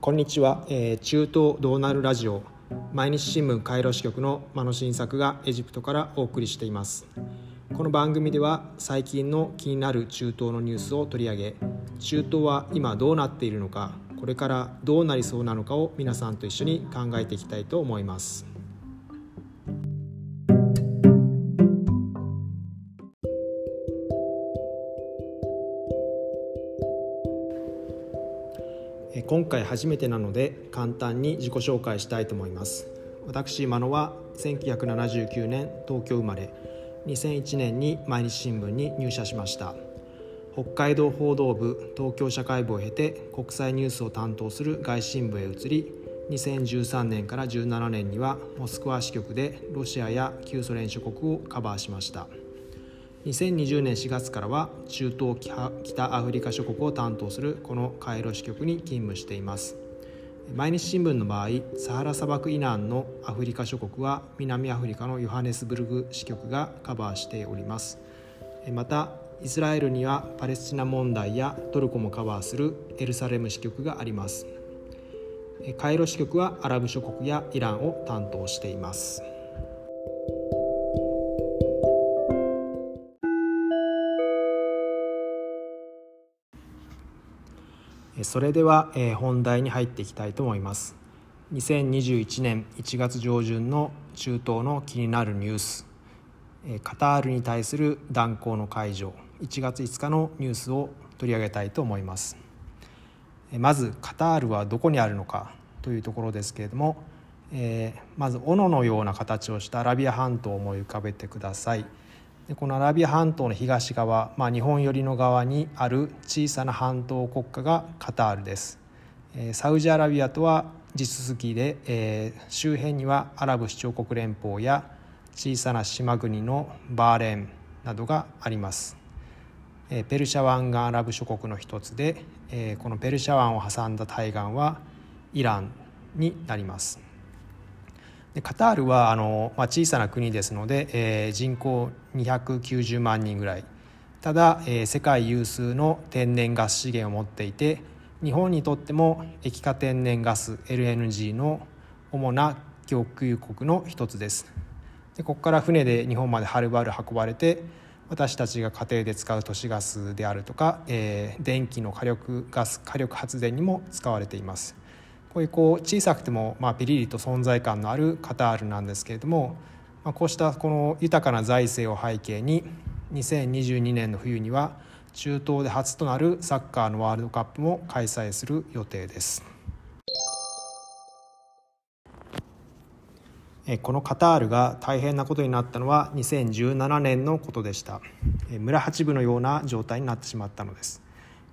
こんにちは、えー、中東どうなるラジオ毎日新聞カイロ支局の間野新作がエジプトからお送りしています。この番組では最近の気になる中東のニュースを取り上げ中東は今どうなっているのかこれからどうなりそうなのかを皆さんと一緒に考えていきたいと思います。回初めてなので簡単に自己紹介したいと思います。私今野は1979年東京生まれ。2001年に毎日新聞に入社しました。北海道報道部東京社会部を経て国際ニュースを担当する外信部へ移り2013年から17年にはモスクワ支局でロシアや旧ソ連諸国をカバーしました。2020年4月からは中東北アフリカ諸国を担当するこのカイロ支局に勤務しています。毎日新聞の場合サハラ砂漠以南のアフリカ諸国は南アフリカのヨハネスブルグ支局がカバーしております。またイスラエルにはパレスチナ問題やトルコもカバーするエルサレム支局があります。カイロ支局はアラブ諸国やイランを担当しています。それでは本題に入っていきたいと思います。2021年1月上旬の中東の気になるニュース。カタールに対する断交の解除。1月5日のニュースを取り上げたいと思います。まずカタールはどこにあるのかというところですけれども、えー、まず斧のような形をしたアラビア半島を思い浮かべてください。でこのアラビア半島の東側、まあ、日本寄りの側にある小さな半島国家がカタールです、え、サウジアラビアとは地続きで、えー、周辺にはアラブ首長国連邦や小さな島国のバーレーンなどがあります、えー、ペルシャ湾がアラブ諸国の一つで、えー、このペルシャ湾を挟んだ対岸はイランになります。でカタールはあの、まあ、小さな国ですので、えー、人口290万人ぐらい。ただ、えー、世界有数の天然ガス資源を持っていて日本にとっても液化天然ガス LNG の主な供給国の一つです。でここから船で日本まではるばる運ばれて私たちが家庭で使う都市ガスであるとか、えー、電気の火力ガス火力発電にも使われています。こういうこう小さくてもまあピリリと存在感のあるカタールなんですけれども、まあ、こうしたこの豊かな財政を背景に2022年の冬には中東で初となるサッカーのワールドカップも開催する予定です。このカタールが大変なことになったのは2017年のことでした村八分のような状態になってしまったのです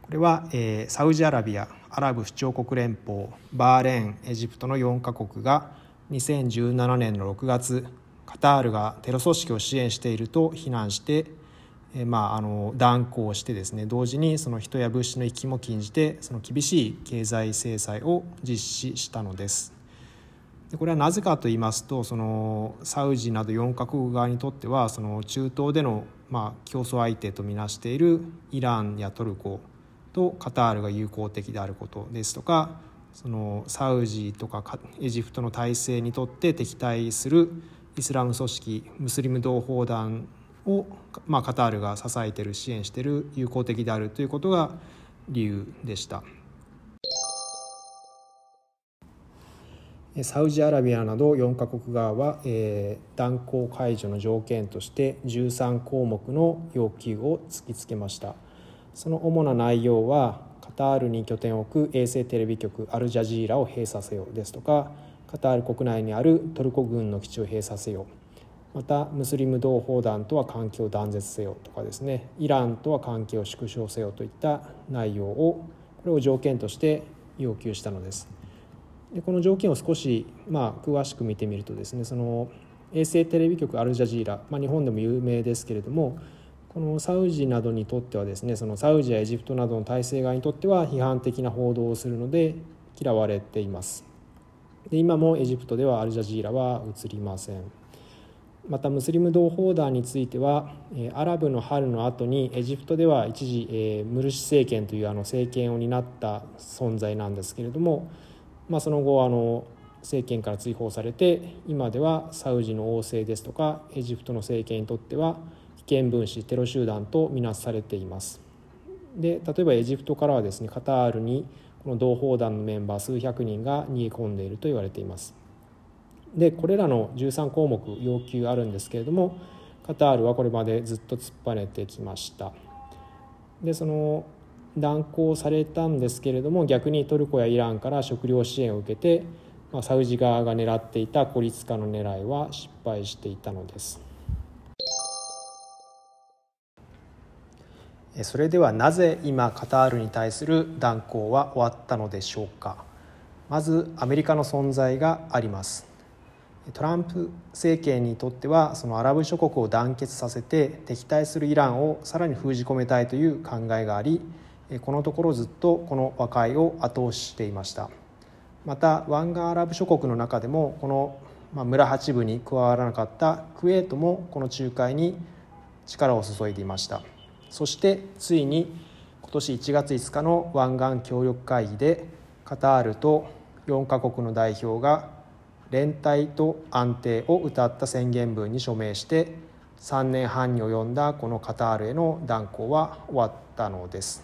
これは、えー、サウジアラビアアラブ首長国連邦バーレーンエジプトの4カ国が2017年の6月カタールがテロ組織を支援していると非難して、えー、まあ、あの断交してですね同時にその人や物資の行きも禁じてその厳しい経済制裁を実施したのです。でこれはなぜかと言いますとそのサウジなど4カ国側にとってはその中東でのまあ競争相手とみなしているイランやトルコとカタールが友好的であることですとかそのサウジとかエジプトの体制にとって敵対するイスラム組織ムスリム同胞団を、まあ、カタールが支えている支援している友好的であるということが理由でした。サウジアラビアなど4カ国側は、えー、断交解除の条件として13項目の要求を突きつけました。その主な内容はカタールに拠点を置く衛星テレビ局アルジャジーラを閉鎖せよですとかカタール国内にあるトルコ軍の基地を閉鎖せよまたムスリム同胞団とは関係を断絶せよとかですねイランとは関係を縮小せよといった内容をこれを条件として要求したのです。でこの条件を少し、まあ、詳しく見てみるとですねその衛星テレビ局アルジャジーラ、まあ、日本でも有名ですけれどもこのサウジなどにとってはですねそのサウジやエジプトなどの体制側にとっては批判的な報道をするので嫌われています。で今もエジプトではアルジャジーラは映りません。またムスリム同胞団についてはアラブの春の後にエジプトでは一時ムルシ政権というあの政権を担った存在なんですけれどもまあ、その後あの政権から追放されて今ではサウジの王政ですとかエジプトの政権にとっては危険分子テロ集団とみなされています。で例えばエジプトからはですねカタールにこの同胞団のメンバー数百人が逃げ込んでいると言われています。でこれらの13項目要求あるんですけれどもカタールはこれまでずっと突っぱねてきました。でその断行されたんですけれども逆にトルコやイランから食料支援を受けて、まあ、サウジ側が狙っていた孤立化の狙いは失敗していたのです。それではなぜ今カタールに対する断行は終わったのでしょうか？まずアメリカの存在があります。トランプ政権にとってはそのアラブ諸国を団結させて敵対するイランをさらに封じ込めたいという考えがありこのところずっとこの和解を後押ししていました。また湾岸アラブ諸国の中でもこの村八部に加わらなかったクウェートもこの仲介に力を注いでいました。そしてついに今年1月5日の湾岸協力会議でカタールと4カ国の代表が連帯と安定を謳った宣言文に署名して3年半に及んだこのカタールへの断交は終わったのです。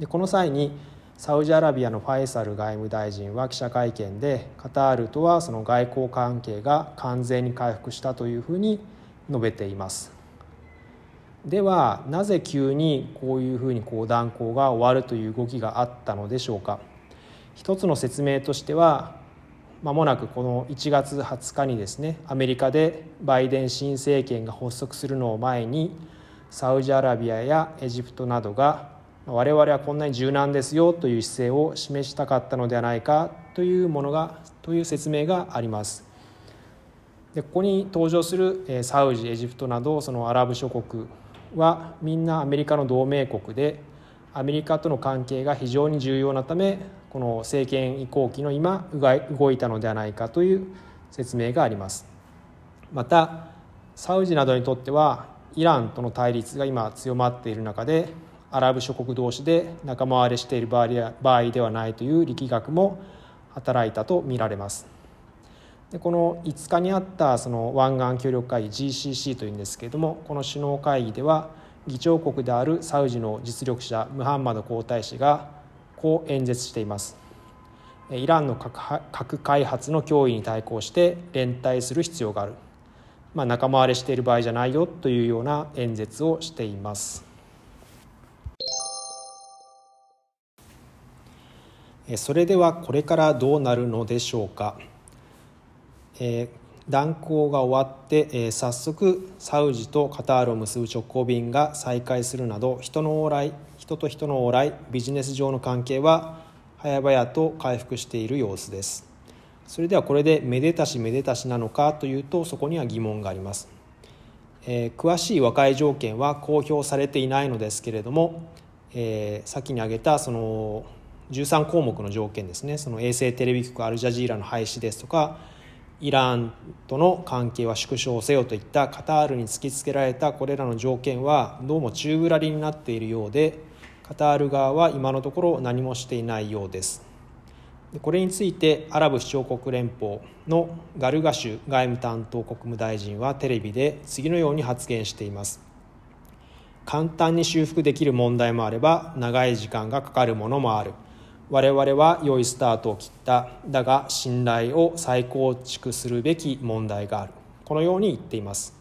でこの際にサウジアラビアのファイサル外務大臣は記者会見でカタールとはその外交関係が完全に回復したというふうに述べています。ではなぜ急にこういうふうにこう断交が終わるという動きがあったのでしょうか？一つの説明としてはまもなくこの1月20日にですねアメリカでバイデン新政権が発足するのを前にサウジアラビアやエジプトなどが我々はこんなに柔軟ですよという姿勢を示したかったのではないかというものがという説明があります。でここに登場するサウジエジプトなどそのアラブ諸国はみんなアメリカの同盟国でアメリカとの関係が非常に重要なためこの政権移行期の今動いたのではないかという説明があります。またサウジなどにとってはイランとの対立が今強まっている中でアラブ諸国同士で仲間割れしている場合ではないという力学も働いたとみられます。でこの5日にあったその湾岸協力会議 GCC というんですけれどもこの首脳会議では議長国であるサウジの実力者ムハンマド皇太子がこう演説しています。イランの核開発の脅威に対抗して連帯する必要がある、まあ、仲間割れしている場合じゃないよというような演説をしています。それではこれからどうなるのでしょうか、えー、断交が終わって、えー、早速サウジとカタールを結ぶ直行便が再開するなど人の往来人と人の往来ビジネス上の関係は早々と回復している様子です。それではこれでめでたしめでたしなのかというとそこには疑問があります、えー、詳しい和解条件は公表されていないのですけれども、えー、先に挙げたその13項目の条件ですね。その衛星テレビ局アルジャジーラの廃止ですとかイランとの関係は縮小せよといったカタールに突きつけられたこれらの条件はどうも宙ぶらりになっているようでカタール側は今のところ何もしていないようです。これについてアラブ首長国連邦のガルガシュ外務担当国務大臣はテレビで次のように発言しています。簡単に修復できる問題もあれば長い時間がかかるものもある。我々は良いスタートを切った。だが信頼を再構築するべき問題がある。このように言っています。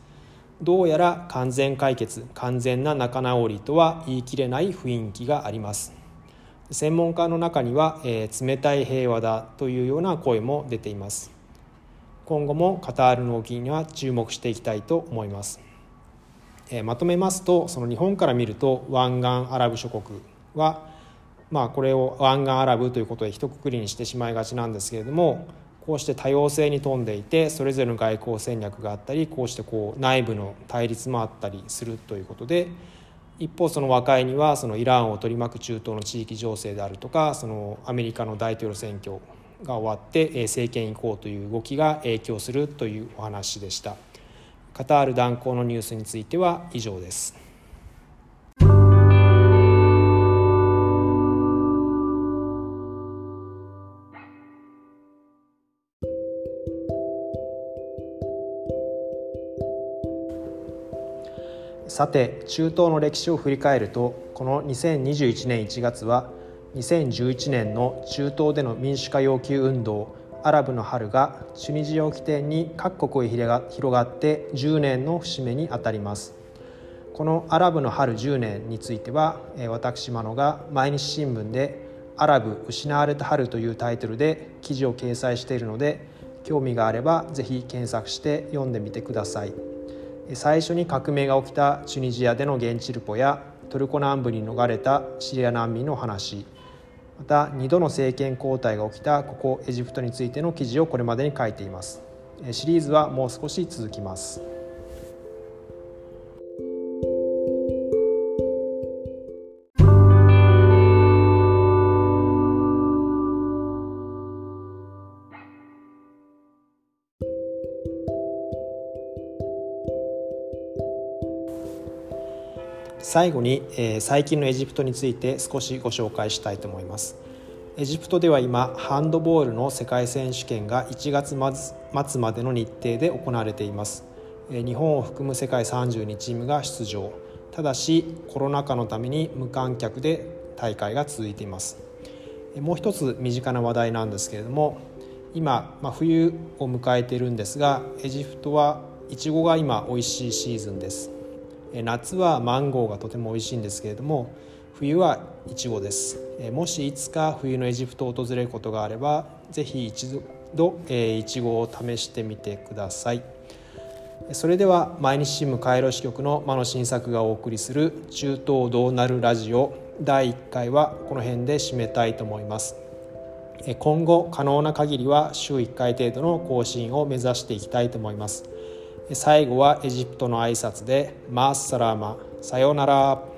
どうやら完全解決完全な仲直りとは言い切れない雰囲気があります。専門家の中には、えー、冷たい平和だというような声も出ています。今後もカタールの動きには注目していきたいと思います、えー、まとめますとその日本から見ると湾岸アラブ諸国はまあこれを湾岸アラブということで一括りにしてしまいがちなんですけれどもこうして多様性に富んでいてそれぞれの外交戦略があったりこうしてこう内部の対立もあったりするということで一方その和解にはそのイランを取り巻く中東の地域情勢であるとかそのアメリカの大統領選挙が終わって政権移行という動きが影響するというお話でした。カタール断交のニュースについては以上です。さて中東の歴史を振り返るとこの2021年1月は2011年の中東での民主化要求運動アラブの春がチュニジアを起点に各国へ広がって10年の節目にあたります。このアラブの春10年については私真野が毎日新聞で「アラブ失われた春」というタイトルで記事を掲載しているので興味があればぜひ検索して読んでみてください。最初に革命が起きたチュニジアでの現地ルポやトルコ南部に逃れたシリア難民の話また2度の政権交代が起きたここエジプトについての記事をこれまでに書いています。シリーズはもう少し続きます。最後に、えー、最近のエジプトについて少しご紹介したいと思います。エジプトでは今ハンドボールの世界選手権が1月末までの日程で行われています。日本を含む世界32チームが出場。ただしコロナ禍のために無観客で大会が続いています。もう一つ身近な話題なんですけれども今、まあ、冬を迎えているんですがエジプトはいちごが今美味しいシーズンです。夏はマンゴーがとても美味しいんですけれども冬はいちごです。もしいつか冬のエジプトを訪れることがあればぜひ一度いちごを試してみてください。それでは毎日新聞カイロ支局の間野新作がお送りする中東どうなるラジオ第1回はこの辺で締めたいと思います。今後可能な限りは週1回程度の更新を目指していきたいと思います。最後はエジプトの挨拶でマッサラーマさようなら。